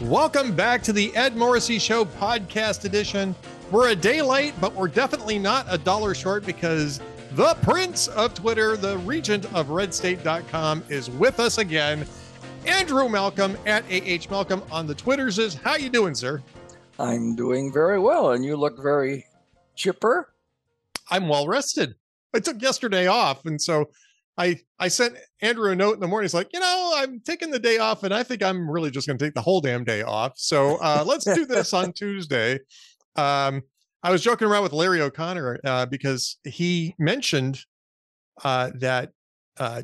Welcome back to the Ed Morrissey Show podcast edition. We're a day late, but we're definitely not a dollar short because the prince of Twitter, the regent of redstate.com, is with us again. Andrew Malcolm at AH Malcolm on the Twitters is how you doing, sir? I'm doing very well, and you look very chipper. I'm well rested. I took yesterday off, and so I I sent Andrew a note in the morning. He's like, you know, I'm taking the day off, and I think I'm really just going to take the whole damn day off. So uh, let's do this on Tuesday. Um, I was joking around with Larry O'Connor uh, because he mentioned uh, that uh,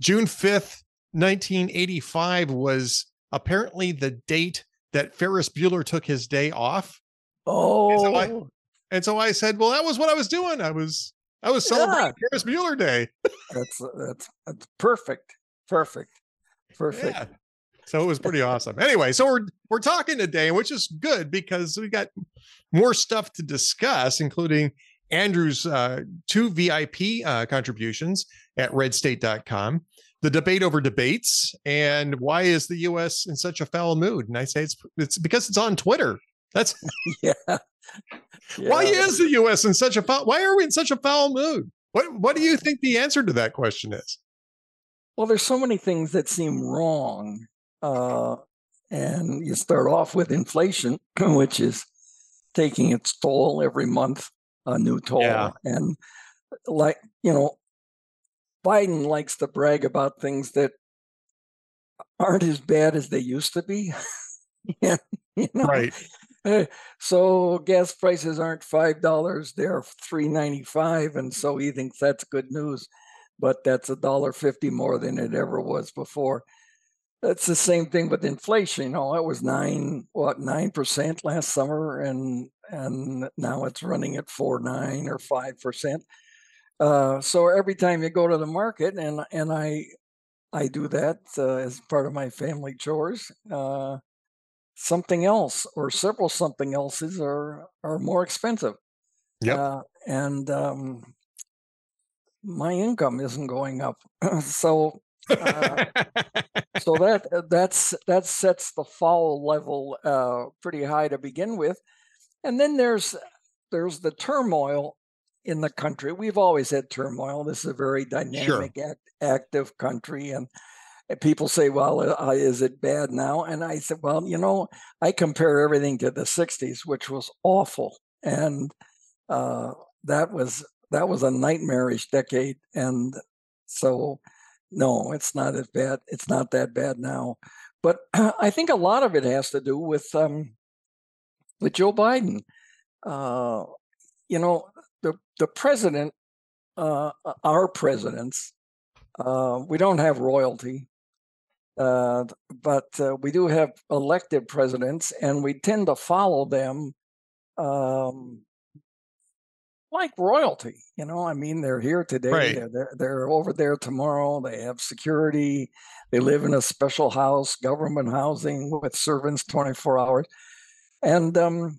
June 5th, 1985 was apparently the date that Ferris Bueller took his day off. Oh, and so I, and so I said, well, that was what I was doing. I was I was celebrating yeah. Ferris Bueller Day. that's that's that's perfect, perfect, perfect. Yeah. So it was pretty awesome. Anyway, so we're we're talking today, which is good because we got more stuff to discuss, including Andrew's uh, two VIP uh, contributions at redstate.com, the debate over debates, and why is the U.S. in such a foul mood? And I say it's it's because it's on Twitter. That's yeah. yeah. Why is the U.S. in such a foul? Why are we in such a foul mood? What What do you think the answer to that question is? Well, there's so many things that seem wrong, uh, and you start off with inflation, which is taking its toll every month, a new toll, yeah. and like you know, Biden likes to brag about things that aren't as bad as they used to be. yeah, you know? Right. So gas prices aren't five dollars; they're three ninety five, and so he thinks that's good news. But that's a dollar fifty more than it ever was before. That's the same thing with inflation. You know, it was nine what nine percent last summer, and and now it's running at four nine or five percent. Uh, so every time you go to the market, and and I I do that uh, as part of my family chores. Uh, something else or several something else's are are more expensive. Yeah, uh, and um, my income isn't going up, so uh, so that uh, that's that sets the foul level uh, pretty high to begin with, and then there's there's the turmoil in the country. We've always had turmoil. This is a very dynamic, sure. act, active country, and people say, well, uh, is it bad now? And I said, well, you know, I compare everything to the 60s, which was awful. And uh, that was that was a nightmarish decade. And so, no, it's not as bad. It's not that bad now. But I think a lot of it has to do with um, with Joe Biden. Uh, you know, the the president, uh, our presidents, uh, we don't have royalty. Uh, but uh, we do have elected presidents, and we tend to follow them um, like royalty. You know, I mean, they're here today, right. they're, they're, they're over there tomorrow. They have security. They live in a special house, government housing with servants twenty four hours, and um,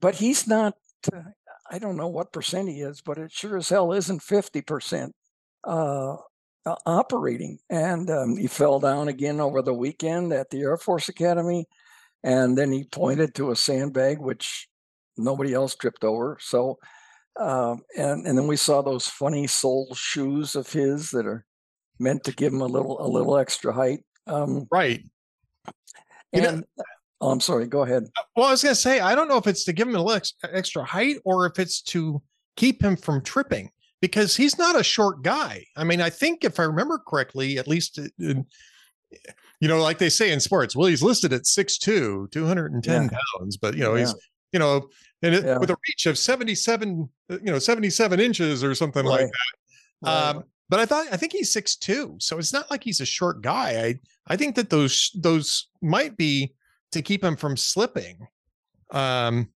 but he's not. Uh, I don't know what percent he is, but it sure as hell isn't fifty percent. Uh, uh, operating. And um, he fell down again over the weekend at the Air Force Academy. And then he pointed to a sandbag, which nobody else tripped over. So, um, and and then we saw those funny sole shoes of his that are meant to give him a little a little extra height. Um, right. And know, oh, I'm sorry. Go ahead. Uh, well, I was going to say I don't know if it's to give him a little extra height or if it's to keep him from tripping because he's not a short guy. I mean, I think if I remember correctly, at least, in, you know, like they say in sports, well, he's listed at 6'2, 210 yeah. pounds, but, you know, yeah. he's, you know, and it, yeah. with a reach of 77, uh, you know, 77 inches or something right. like that. Right. Um, but I thought I think he's six two, so it's not like he's a short guy. I I think that those those might be to keep him from slipping. Um,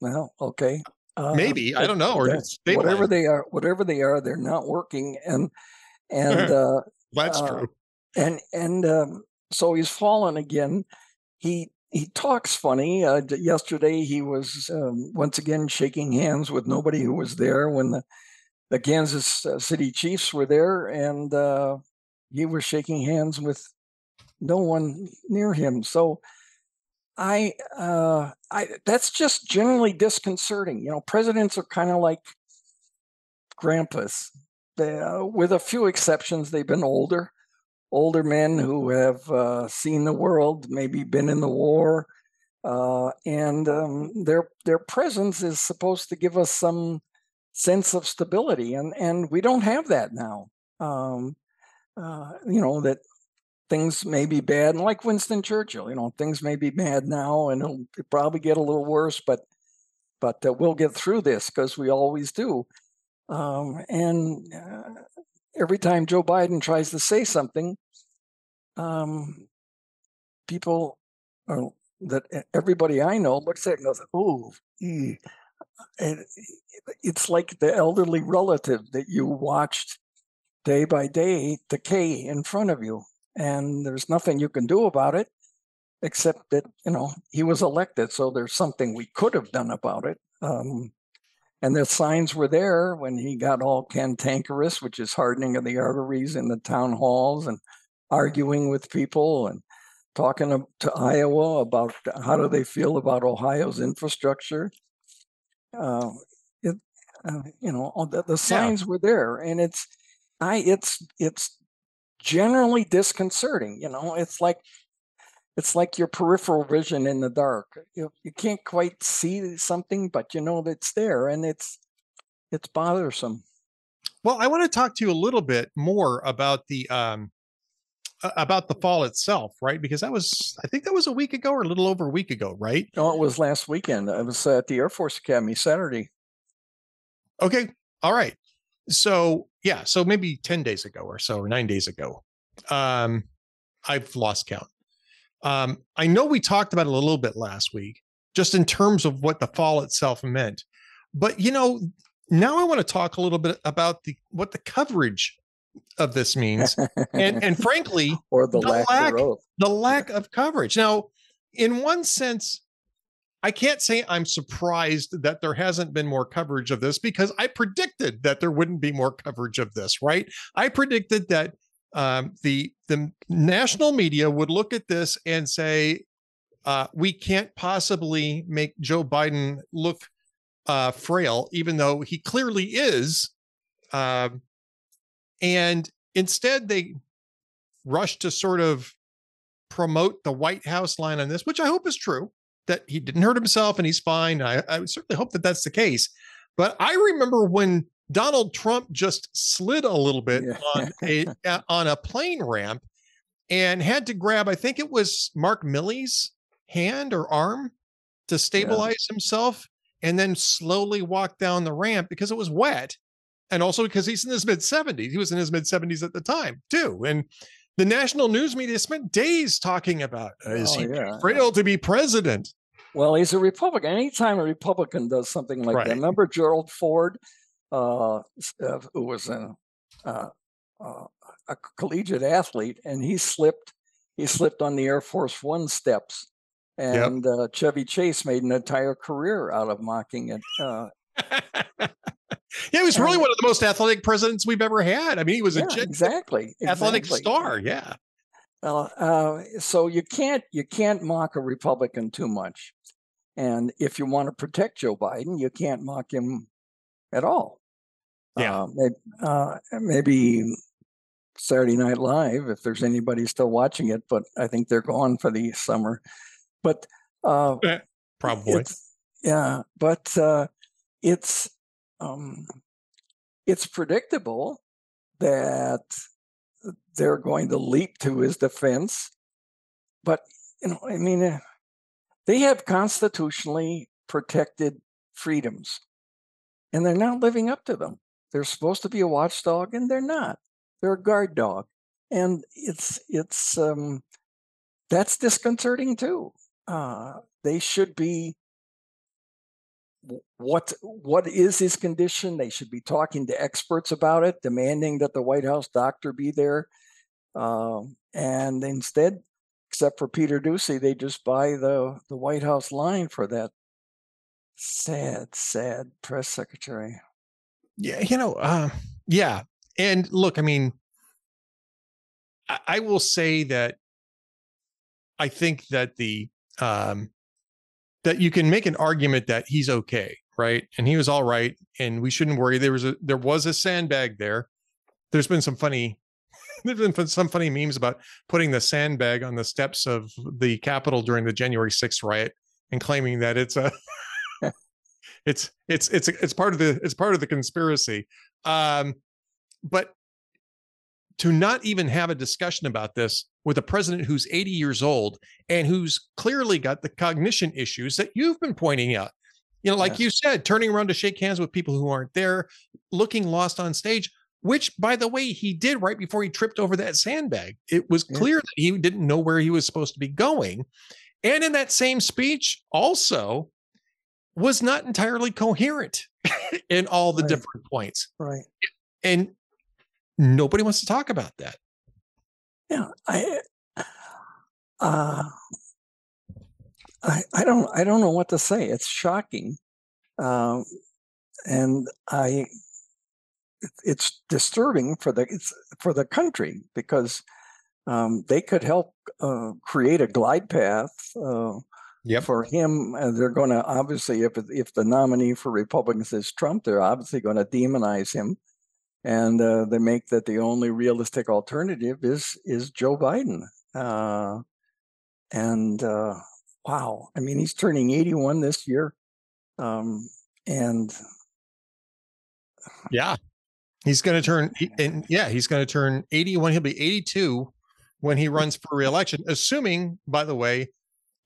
well, okay. Uh, Maybe I don't know, or whatever they are, whatever they are, they're not working, and and uh, that's uh, true. And and um, so he's fallen again. He he talks funny. Uh, yesterday he was um, once again shaking hands with nobody who was there when the the Kansas uh, City Chiefs were there, and uh, he was shaking hands with no one near him. So I, uh, I, that's just generally disconcerting. You know, presidents are kind of like grandpas. They, uh, with a few exceptions, they've been older, older men who have uh, seen the world, maybe been in the war, uh, and um, their their presence is supposed to give us some sense of stability, and and we don't have that now. Um, uh, you know that things may be bad, and like Winston Churchill, you know things may be bad now, and it'll probably get a little worse, but but uh, we'll get through this because we always do. Um, and uh, every time Joe Biden tries to say something, um, people that everybody I know looks at and goes, "Oh, and it's like the elderly relative that you watched day by day decay in front of you, and there's nothing you can do about it, except that you know he was elected, so there's something we could have done about it. Um, and the signs were there when he got all cantankerous, which is hardening of the arteries in the town halls and arguing with people and talking to Iowa about how do they feel about Ohio's infrastructure. Uh, it, uh, you know, the, the signs yeah. were there, and it's, I, it's, it's generally disconcerting. You know, it's like it's like your peripheral vision in the dark. You, you can't quite see something, but you know that it's there, and it's it's bothersome. Well, I want to talk to you a little bit more about the um about the fall itself, right? Because that was I think that was a week ago or a little over a week ago, right? No, it was last weekend. I was at the Air Force Academy Saturday. Okay. All right. So, yeah, so maybe 10 days ago or so or 9 days ago. Um I've lost count. Um, I know we talked about it a little bit last week, just in terms of what the fall itself meant. But you know, now I want to talk a little bit about the what the coverage of this means, and and frankly, or the, the lack, lack the lack of coverage. Now, in one sense, I can't say I'm surprised that there hasn't been more coverage of this because I predicted that there wouldn't be more coverage of this, right? I predicted that um, the the national media would look at this and say, uh, "We can't possibly make Joe Biden look uh, frail, even though he clearly is." Um, and instead, they rush to sort of promote the White House line on this, which I hope is true that he didn't hurt himself and he's fine. I, I certainly hope that that's the case. But I remember when Donald Trump just slid a little bit yeah. on a on a plane ramp and had to grab, I think it was Mark Milley's hand or arm to stabilize yeah. himself and then slowly walk down the ramp because it was wet. And also because he's in his mid 70s. He was in his mid 70s at the time, too. And the national news media spent days talking about uh, is oh, he yeah. frail to be president? Well, he's a Republican. Anytime a Republican does something like right. that, remember Gerald Ford? uh, uh, who was a, uh, uh, a collegiate athlete, and he slipped. He slipped on the Air Force One steps, and yep. uh, Chevy Chase made an entire career out of mocking it. Yeah, he was really one of the most athletic presidents we've ever had. I mean, he was yeah, a exactly athletic exactly. star. Yeah. Well, uh, so you can't you can't mock a Republican too much, and if you want to protect Joe Biden, you can't mock him at all. Yeah. Uh, maybe, uh, maybe Saturday Night Live, if there's anybody still watching it, but I think they're gone for the summer. But uh, eh, probably, yeah. But uh, it's um, it's predictable that they're going to leap to his defense. But you know, I mean, uh, they have constitutionally protected freedoms and they're not living up to them. They're supposed to be a watchdog, and they're not. They're a guard dog, and it's it's um, that's disconcerting too. Uh, they should be what what is his condition they should be talking to experts about it demanding that the white house doctor be there um, and instead except for peter doocy they just buy the the white house line for that Sad, sad press secretary. Yeah, you know, uh, yeah. And look, I mean, I, I will say that I think that the um, that you can make an argument that he's okay, right? And he was all right, and we shouldn't worry. There was a there was a sandbag there. There's been some funny there's been some funny memes about putting the sandbag on the steps of the Capitol during the January 6th riot and claiming that it's a it's it's it's it's part of the it's part of the conspiracy. Um, but to not even have a discussion about this with a president who's 80 years old and who's clearly got the cognition issues that you've been pointing out. You know, like yes. you said, turning around to shake hands with people who aren't there, looking lost on stage, which, by the way, he did right before he tripped over that sandbag. It was clear yeah. that he didn't know where he was supposed to be going. And in that same speech, also was not entirely coherent in all the right. different points. Right. And nobody wants to talk about that. Yeah, I, uh, I, I don't, I don't know what to say. It's shocking, um, and I, it's disturbing for the it's for the country because um, they could help uh, create a glide path uh, yep. for him. Uh, they're going to obviously, if if the nominee for Republicans is Trump, they're obviously going to demonize him and uh, they make that the only realistic alternative is is Joe Biden. Uh, and uh, wow, I mean, he's turning 81 this year, um, and yeah, he's going to turn and yeah, he's going to turn 81. He'll be 82 when he runs for reelection, assuming, by the way,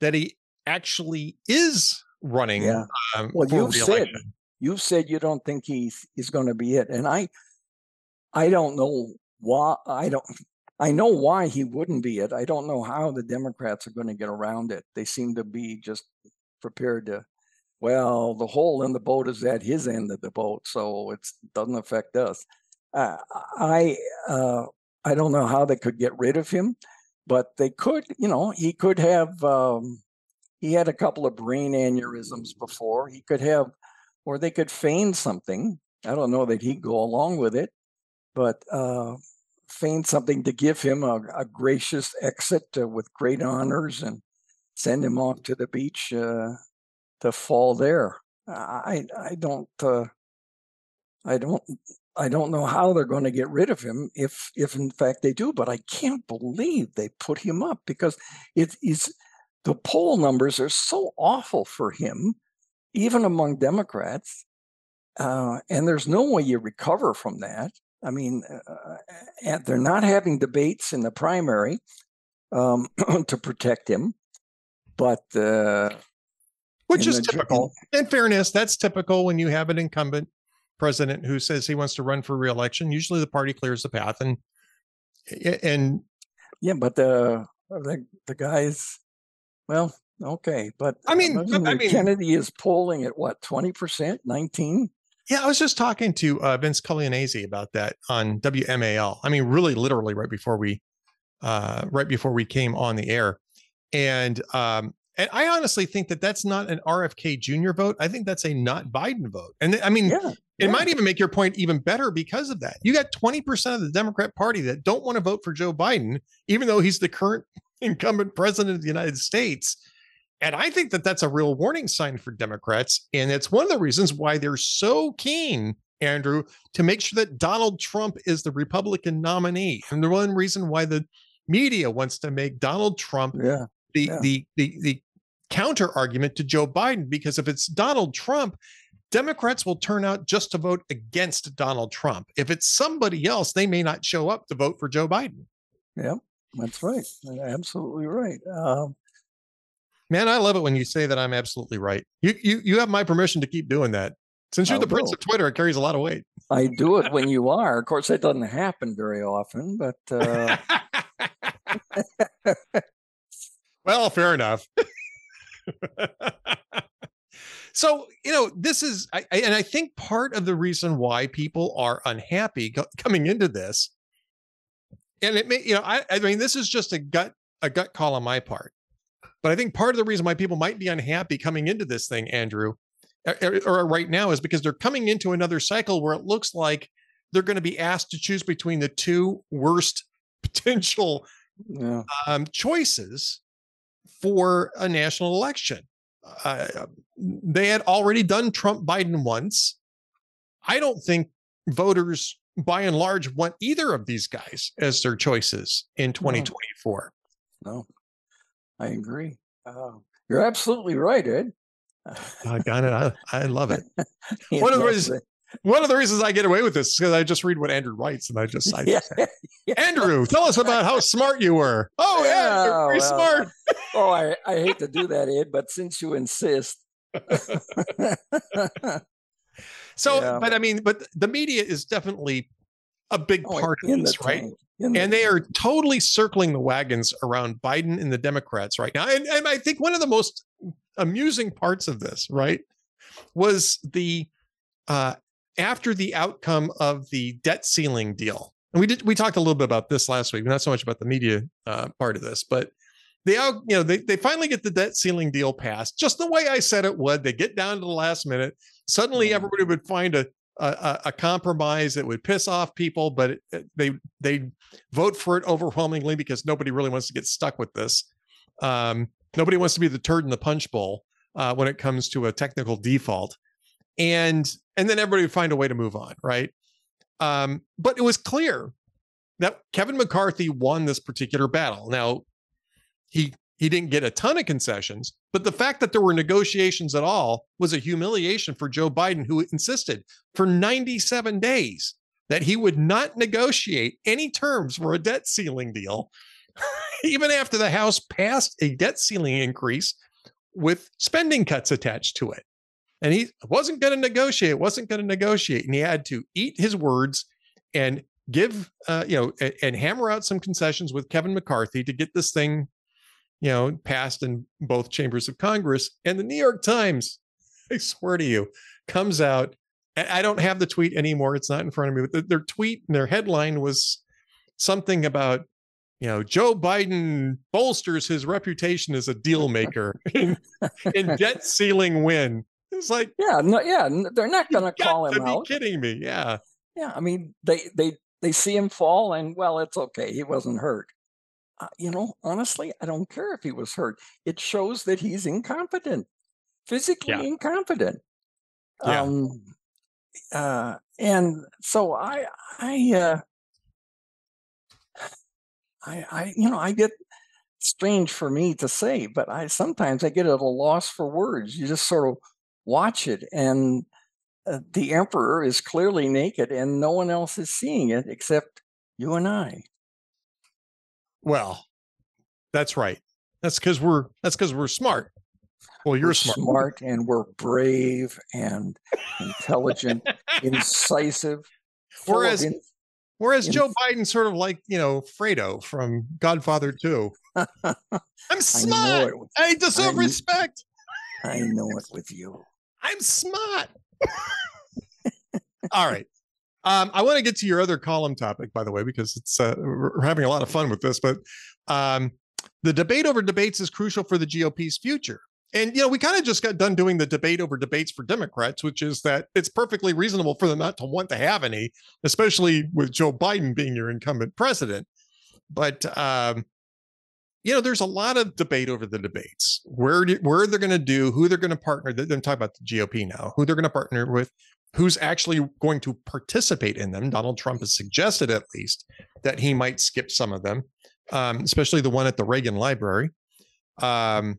that he actually is running. Yeah. Um, well, you've said you've said you don't think he's is going to be it, and I I don't know why. I don't. I know why he wouldn't be it. I don't know how the Democrats are going to get around it. They seem to be just prepared to. Well, the hole in the boat is at his end of the boat, so it doesn't affect us. Uh, I uh, I don't know how they could get rid of him, but they could. You know, he could have. Um, he had a couple of brain aneurysms before. He could have, or they could feign something. I don't know that he'd go along with it but uh, feign something to give him a, a gracious exit uh, with great honors and send him off to the beach uh, to fall there. I I don't uh, I don't I don't know how they're going to get rid of him if if in fact they do, but I can't believe they put him up because it is the poll numbers are so awful for him, even among Democrats, uh, and there's no way you recover from that. I mean, uh, uh they're not having debates in the primary um, to protect him, but uh, which is typical. In fairness, that's typical when you have an incumbent president who says he wants to run for reelection. Usually, the party clears the path, and and yeah, but the the the guys, well, okay, but I mean, I mean Kennedy is polling at what twenty percent, nineteen. Yeah, I was just talking to uh, Vince Coglianese about that on WMAL. I mean, really, literally, right before we, uh, right before we came on the air, and um, and I honestly think that that's not an RFK Jr. vote. I think that's a not Biden vote. And th- I mean, yeah, it yeah. might even make your point even better because of that. You got twenty percent of the Democrat Party that don't want to vote for Joe Biden, even though he's the current incumbent president of the United States. And I think that that's a real warning sign for Democrats. And it's one of the reasons why they're so keen, Andrew, to make sure that Donald Trump is the Republican nominee. And the one reason why the media wants to make Donald Trump yeah, the, yeah. the, the, the counter argument to Joe Biden, because if it's Donald Trump, Democrats will turn out just to vote against Donald Trump. If it's somebody else, they may not show up to vote for Joe Biden. Yeah, that's right. Absolutely right. Um, Man, I love it when you say that I'm absolutely right. You you you have my permission to keep doing that. Since you're I'll the prince of Twitter, it carries a lot of weight. I do it when you are. Of course, that doesn't happen very often, but uh... well, fair enough. so you know this is I, I, and i think part of the reason why people are unhappy co- coming into this and it may you know I, I mean this is just a gut a gut call on my part but I think part of the reason why people might be unhappy coming into this thing, Andrew, or, or right now, is because they're coming into another cycle where it looks like they're going to be asked to choose between the two worst potential yeah. um, choices for a national election. Uh, they had already done Trump Biden once. I don't think voters, by and large, want either of these guys as their choices in 2024. No, no I agree. Uh, you're absolutely right, Ed. I got it. I, I love it. one of the reasons, one of the reasons I get away with this is because I just read what Andrew writes, and I just, I yeah. yeah. Andrew, tell us about how smart you were. Oh, yeah, you're very well, smart. oh, I, I hate to do that, Ed, but since you insist. so, yeah. but I mean, but the media is definitely a big oh, part of this, right? and they are totally circling the wagons around Biden and the Democrats right now. And, and I think one of the most amusing parts of this, right, was the uh, after the outcome of the debt ceiling deal. And we did we talked a little bit about this last week, not so much about the media uh, part of this, but they out, you know, they, they finally get the debt ceiling deal passed, just the way I said it would. They get down to the last minute. Suddenly, everybody would find a a, a compromise that would piss off people, but it, they they vote for it overwhelmingly because nobody really wants to get stuck with this. Um, nobody wants to be the turd in the punch bowl uh, when it comes to a technical default, and and then everybody would find a way to move on, right? Um, but it was clear that Kevin McCarthy won this particular battle. Now, he he didn't get a ton of concessions, but the fact that there were negotiations at all was a humiliation for Joe Biden, who insisted for 97 days that he would not negotiate any terms for a debt ceiling deal, even after the House passed a debt ceiling increase with spending cuts attached to it. And he wasn't going to negotiate, wasn't going to negotiate. And he had to eat his words and give, uh, you know, and, and hammer out some concessions with Kevin McCarthy to get this thing you know, passed in both chambers of Congress. And the New York Times, I swear to you, comes out. I don't have the tweet anymore. It's not in front of me, but their tweet, and their headline was something about, you know, Joe Biden bolsters his reputation as a deal maker in, in debt ceiling win. It's like, yeah, no, yeah, they're not going to call him out. Kidding me? Yeah, yeah. I mean, they they they see him fall, and well, it's okay. He wasn't hurt uh, you know, honestly, I don't care if he was hurt. It shows that he's incompetent, physically yeah. incompetent. Yeah. Um, uh, and so I, I, uh, I, I, you know, I get strange for me to say, but I sometimes I get at a loss for words. You just sort of watch it, and uh, the emperor is clearly naked, and no one else is seeing it except you and I. Well, that's right. That's because we're that's because we're smart. Well, you're we're smart. smart, and we're brave and intelligent, incisive. Whereas, in, whereas in, Joe Biden sort of like you know Fredo from Godfather Two. I'm smart. I, I deserve I'm, respect. I know it with you. I'm smart. All right. Um, I want to get to your other column topic, by the way, because it's uh, we're having a lot of fun with this. But um, the debate over debates is crucial for the GOP's future. And you know, we kind of just got done doing the debate over debates for Democrats, which is that it's perfectly reasonable for them not to want to have any, especially with Joe Biden being your incumbent president. But um, you know, there's a lot of debate over the debates. Where do, where they're going to do, who they're going to partner. They're talking about the GOP now, who they're going to partner with, who's actually going to participate in them. Donald Trump has suggested, at least, that he might skip some of them, um, especially the one at the Reagan Library, um,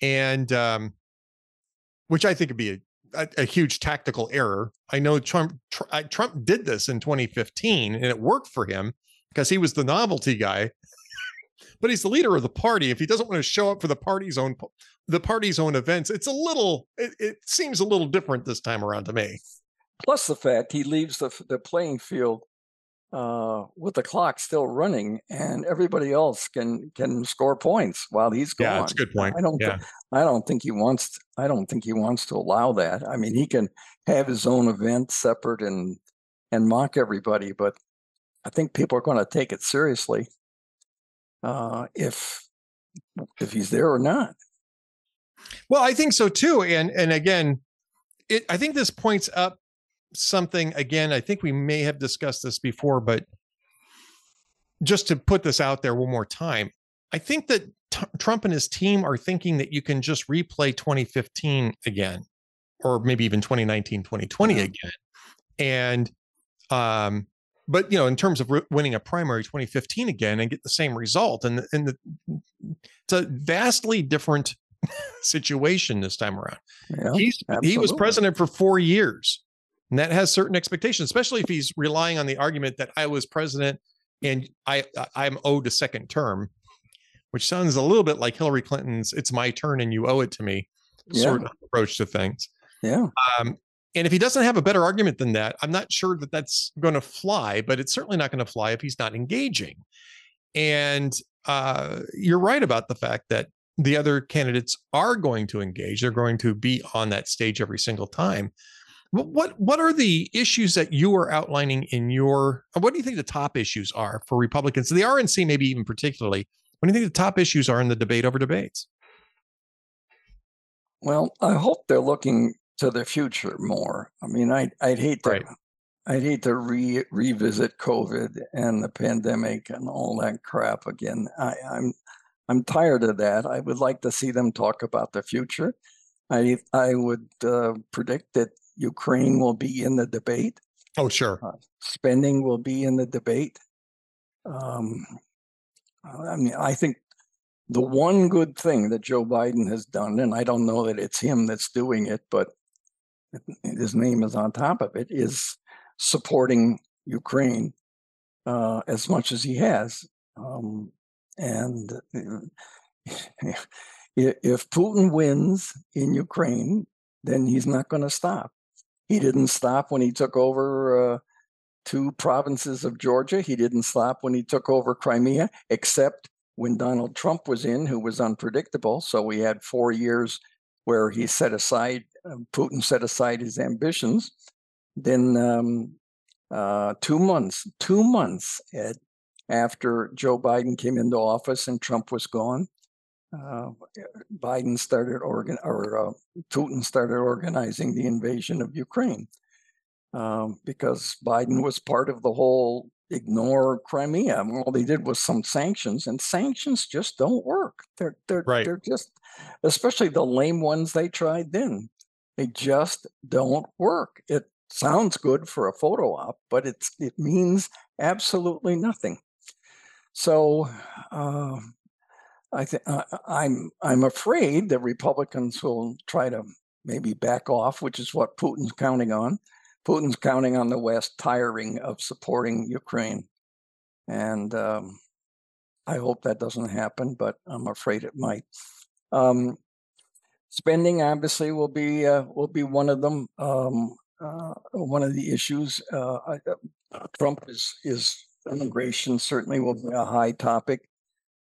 and um, which I think would be a, a, a, huge tactical error. I know Trump tr- Trump did this in 2015, and it worked for him because he was the novelty guy. But he's the leader of the party. If he doesn't want to show up for the party's own the party's own events. It's a little, it, it seems a little different this time around to me. Plus the fact he leaves the the playing field uh, with the clock still running, and everybody else can can score points while he's gone. Yeah, that's a good point. I don't. Yeah. Th- I don't think he wants. To, I don't think he wants to allow that. I mean, he can have his own event separate and and mock everybody, but I think people are going to take it seriously uh, if if he's there or not. Well, I think so too. And and again, it I think this points up something again. I think we may have discussed this before, but just to put this out there one more time, I think that t- Trump and his team are thinking that you can just replay 2015 again, or maybe even 2019, 2020 Yeah. again. And, um, but you know, in terms of re- winning a primary 2015 again and get the same result, and and the, it's a vastly different situation this time around. Yeah. He was president for four years, and that has certain expectations, especially if he's relying on the argument that I was president and I I- I'm owed a second term, which sounds a little bit like Hillary Clinton's "It's my turn and you owe it to me" Yeah. sort of approach to things. Yeah. Um, and if he doesn't have a better argument than that, I'm not sure that that's going to fly. But it's certainly not going to fly if he's not engaging. And uh, you're right about the fact that the other candidates are going to engage. They're going to be on that stage every single time. What what, what are the issues that you are outlining in your? What do you think the top issues are for Republicans, the RNC, maybe even particularly? What do you think the top issues are in the debate over debates? Well, I hope they're looking to the future more. I mean, I I'd hate to Right. I'd hate to re- revisit COVID and the pandemic and all that crap again. I, I'm I'm tired of that. I would like to see them talk about the future. I I would uh, predict that Ukraine will be in the debate. Oh, sure. Spending will be in the debate. Um, I mean, I think the one good thing that Joe Biden has done, and I don't know that it's him that's doing it, but his name is on top of it, is supporting Ukraine uh, as much as he has. Um, and uh, if Putin wins in Ukraine, then he's not going to stop. He didn't stop when he took over uh, two provinces of Georgia. He didn't stop when he took over Crimea, except when Donald Trump was in, who was unpredictable. So we had four years where he set aside, uh, Putin set aside his ambitions. Then um, uh, two months, two months after Joe Biden came into office and Trump was gone, uh, Biden started organ or uh, Putin started organizing the invasion of Ukraine um, because Biden was part of the whole ignore Crimea. All they did was some sanctions, and sanctions just don't work. They're they're Right. they're just, especially the lame ones they tried then. They just don't work. It sounds good for a photo op, but it's it means absolutely nothing. So. Uh, I think I'm I'm afraid that Republicans will try to maybe back off, which is what Putin's counting on. Putin's counting on the West tiring of supporting Ukraine, and um, I hope that doesn't happen, but I'm afraid it might. Um, spending obviously will be uh, will be one of them. Um, uh, one of the issues. Uh, I, uh, Trump is is immigration certainly will be a high topic.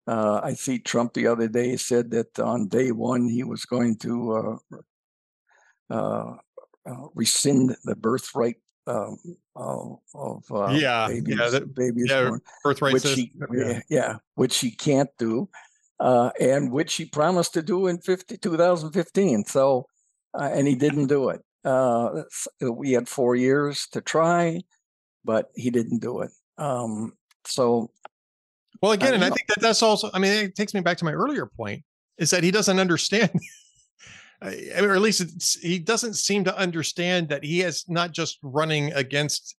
Uh, I see Trump the other day said that on day one he was going to uh, uh, uh, rescind the birthright um, of, of uh, Yeah, yeah, that- babies yeah, born, Birthright which system. he, yeah. yeah, which he can't do, uh, and which he promised to do in 50, 2015. So, uh, and he didn't do it. Uh, we had four years to try, but he didn't do it. Um, so Well, again, and I think that that's also, I mean, it takes me back to my earlier point is that he doesn't understand, I- or at least it's, he doesn't seem to understand that he is not just running against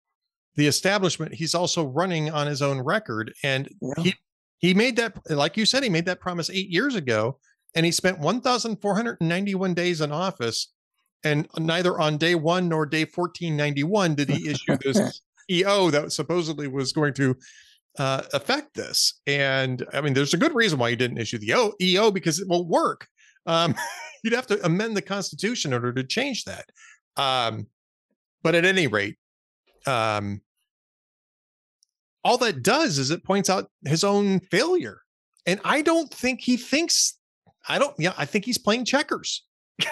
the establishment, he's also running on his own record. And Yeah. he, he made that, like you said, he made that promise eight years ago, and he spent 1,491 days in office. And neither on day one nor day 1491 did he issue this EO that supposedly was going to uh, affect this. And I mean, there's a good reason why you didn't issue the EO because it won't work. Um, you'd have to amend the Constitution in order to change that. Um, but at any rate, um, all that does is it points out his own failure. And I don't think he thinks, I don't, yeah, I think he's playing checkers.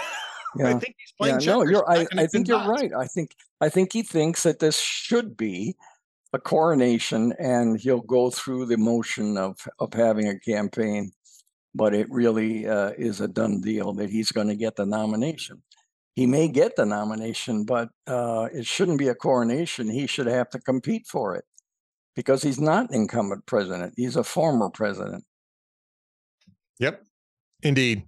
I think he's playing yeah, checkers. no, you're. I, I think you're dots. right. I think I think he thinks that this should be a coronation, and he'll go through the motion of of having a campaign, but it really uh, is a done deal that he's going to get the nomination. He may get the nomination, but uh, it shouldn't be a coronation. He should have to compete for it because he's not an incumbent president. He's a former president. Yep, indeed.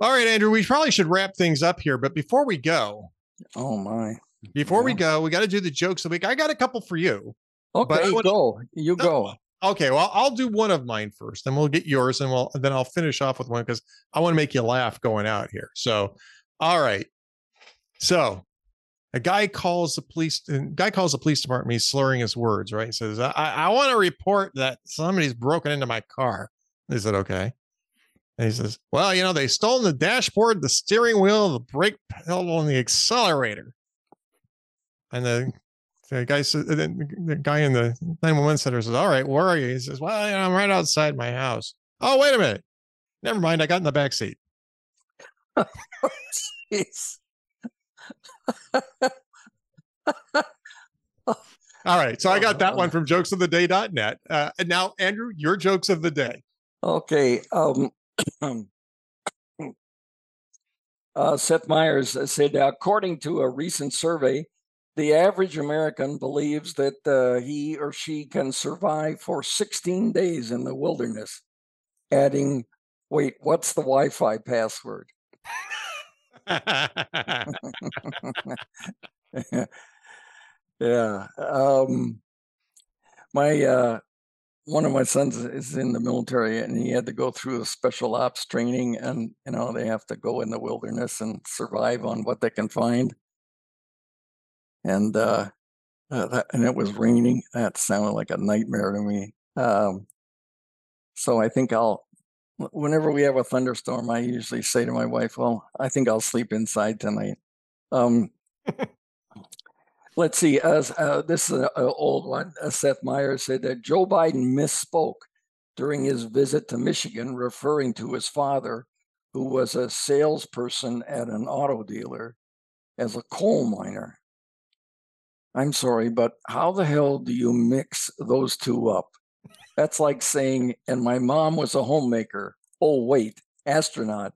All right, Andrew, we probably should wrap things up here. But before we go, oh my, before yeah. we go, we got to do the jokes of the week. I got a couple for you. Okay, wanna, go. You go. Okay, well, I'll do one of mine first, then we'll get yours, and we'll then I'll finish off with one because I want to make you laugh going out here. So, all right. So, a guy calls the police. Uh, guy calls the police department. He's slurring his words. Right? He says, "I, I want to report that somebody's broken into my car." They said, "Okay." And he says, Well, you know, they stole the dashboard, the steering wheel, the brake pedal, and the accelerator. And the, the guy says, the guy in the 911 center says, All right, where are you? He says, Well, you know, I'm right outside my house. Oh, wait a minute. Never mind. I got in the back seat. Jeez. All right. So I got that one from jokesoftheday.net. Uh, and now, Andrew, your jokes of the day. Okay. Um, uh, Seth Meyers said, according to a recent survey, the average American believes that uh, he or she can survive for 16 days in the wilderness. Adding, wait, what's the Wi Fi password? yeah. Um, my uh, one of my sons is in the military and he had to go through a special ops training and you know they have to go in the wilderness and survive on what they can find and uh, uh that, and it was raining that sounded like a nightmare to me um, so i think i'll whenever we have a thunderstorm i usually say to my wife well i think i'll sleep inside tonight um, Let's see. Uh, uh, this is an old one. Uh, Seth Meyers said that Joe Biden misspoke during his visit to Michigan, referring to his father, who was a salesperson at an auto dealer, as a coal miner. I'm sorry, but how the hell do you mix those two up? That's like saying, and my mom was a homemaker. Oh, wait, astronaut.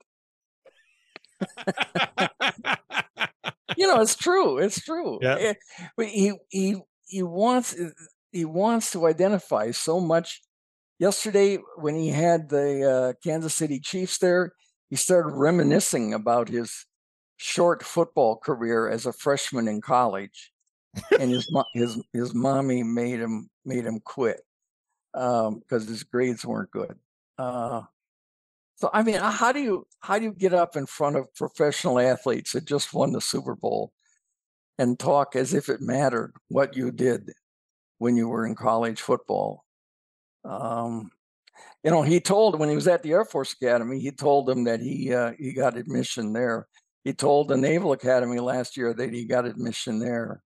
you know, it's true. It's true. Yeah. Eh, but he he he wants eh, he wants to identify so much. Yesterday, when he had the uh, Kansas City Chiefs there, he started reminiscing about his short football career as a freshman in college, and his his his mommy made him made him quit because um, his grades weren't good. Uh, so I mean, how do you how do you get up in front of professional athletes that just won the Super Bowl and talk as if it mattered what you did when you were in college football? Um, you know, he told when he was at the Air Force Academy, he told them that he uh, he got admission there. He told the Naval Academy last year that he got admission there.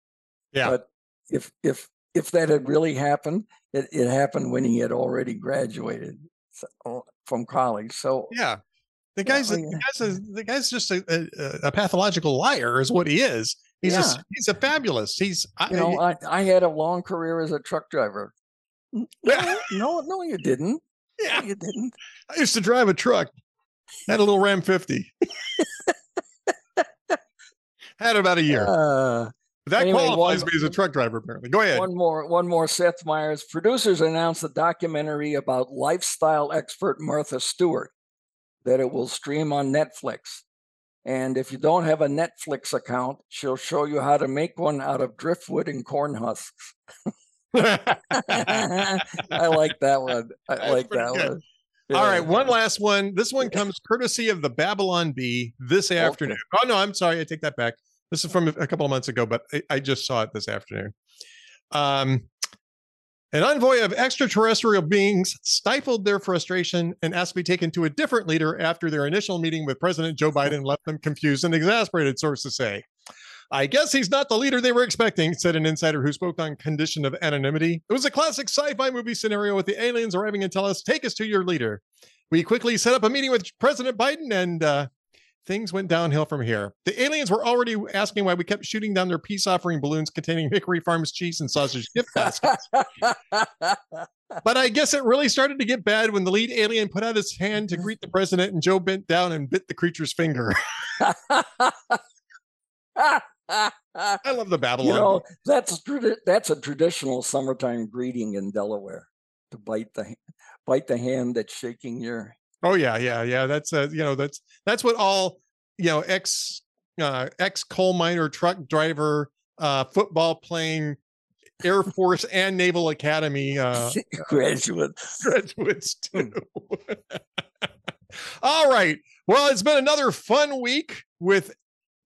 Yeah. But if if if that had really happened, it, it happened when he had already graduated. From college. So yeah, the guy's yeah, the guy's a, the guy's just a, a, a, pathological liar, is what he is. He's yeah. a he's a fabulist. He's you know I, I had a long career as a truck driver. No, no, no, you didn't. Yeah, no, you didn't. I used to drive a truck. Had a little Ram 50. had about a year. Uh, that anyway, qualifies one, me as a truck driver, apparently. Go ahead. One more, one more. Seth Meyers. Producers announced a documentary about lifestyle expert Martha Stewart that it will stream on Netflix. And if you don't have a Netflix account, she'll show you how to make one out of driftwood and corn husks. I like that one. I That's like that good. one. Yeah. All right, one last one. This one comes courtesy of the Babylon Bee this afternoon. Okay. Oh no, I'm sorry. I take that back. This is from a couple of months ago, but I, just saw it this afternoon. Um, an envoy of extraterrestrial beings stifled their frustration and asked to be taken to a different leader after their initial meeting with President Joe Biden left them confused and exasperated, sources say. I guess he's not the leader they were expecting, said an insider who spoke on condition of anonymity. It was a classic sci fi movie scenario with the aliens arriving and tell us, take us to your leader. We quickly set up a meeting with President Biden and uh, things went downhill from here. The aliens were already asking why we kept shooting down their peace offering balloons containing Hickory Farms cheese and sausage gift baskets. but I guess it really started to get bad when the lead alien put out his hand to mm-hmm. greet the president and Joe bent down and bit the creature's finger. I love the Babylon. You know, that's that's a traditional summertime greeting in Delaware to bite the bite the hand that's shaking your Oh yeah, yeah, yeah. That's uh, you know, that's that's what all you know, ex uh, ex coal miner, truck driver, uh, football playing, Air Force and Naval Academy uh, graduates graduates too. all right. Well, it's been another fun week with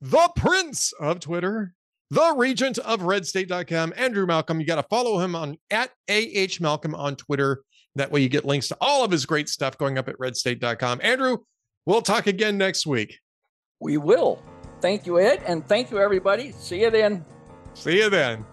the Prince of Twitter, the Regent of RedState.com, Andrew Malcolm. You got to follow him on at AH Malcolm on Twitter. That way you get links to all of his great stuff going up at redstate.com. Andrew, we'll talk again next week. We will. Thank you, Ed, and thank you, everybody. See you then. See you then.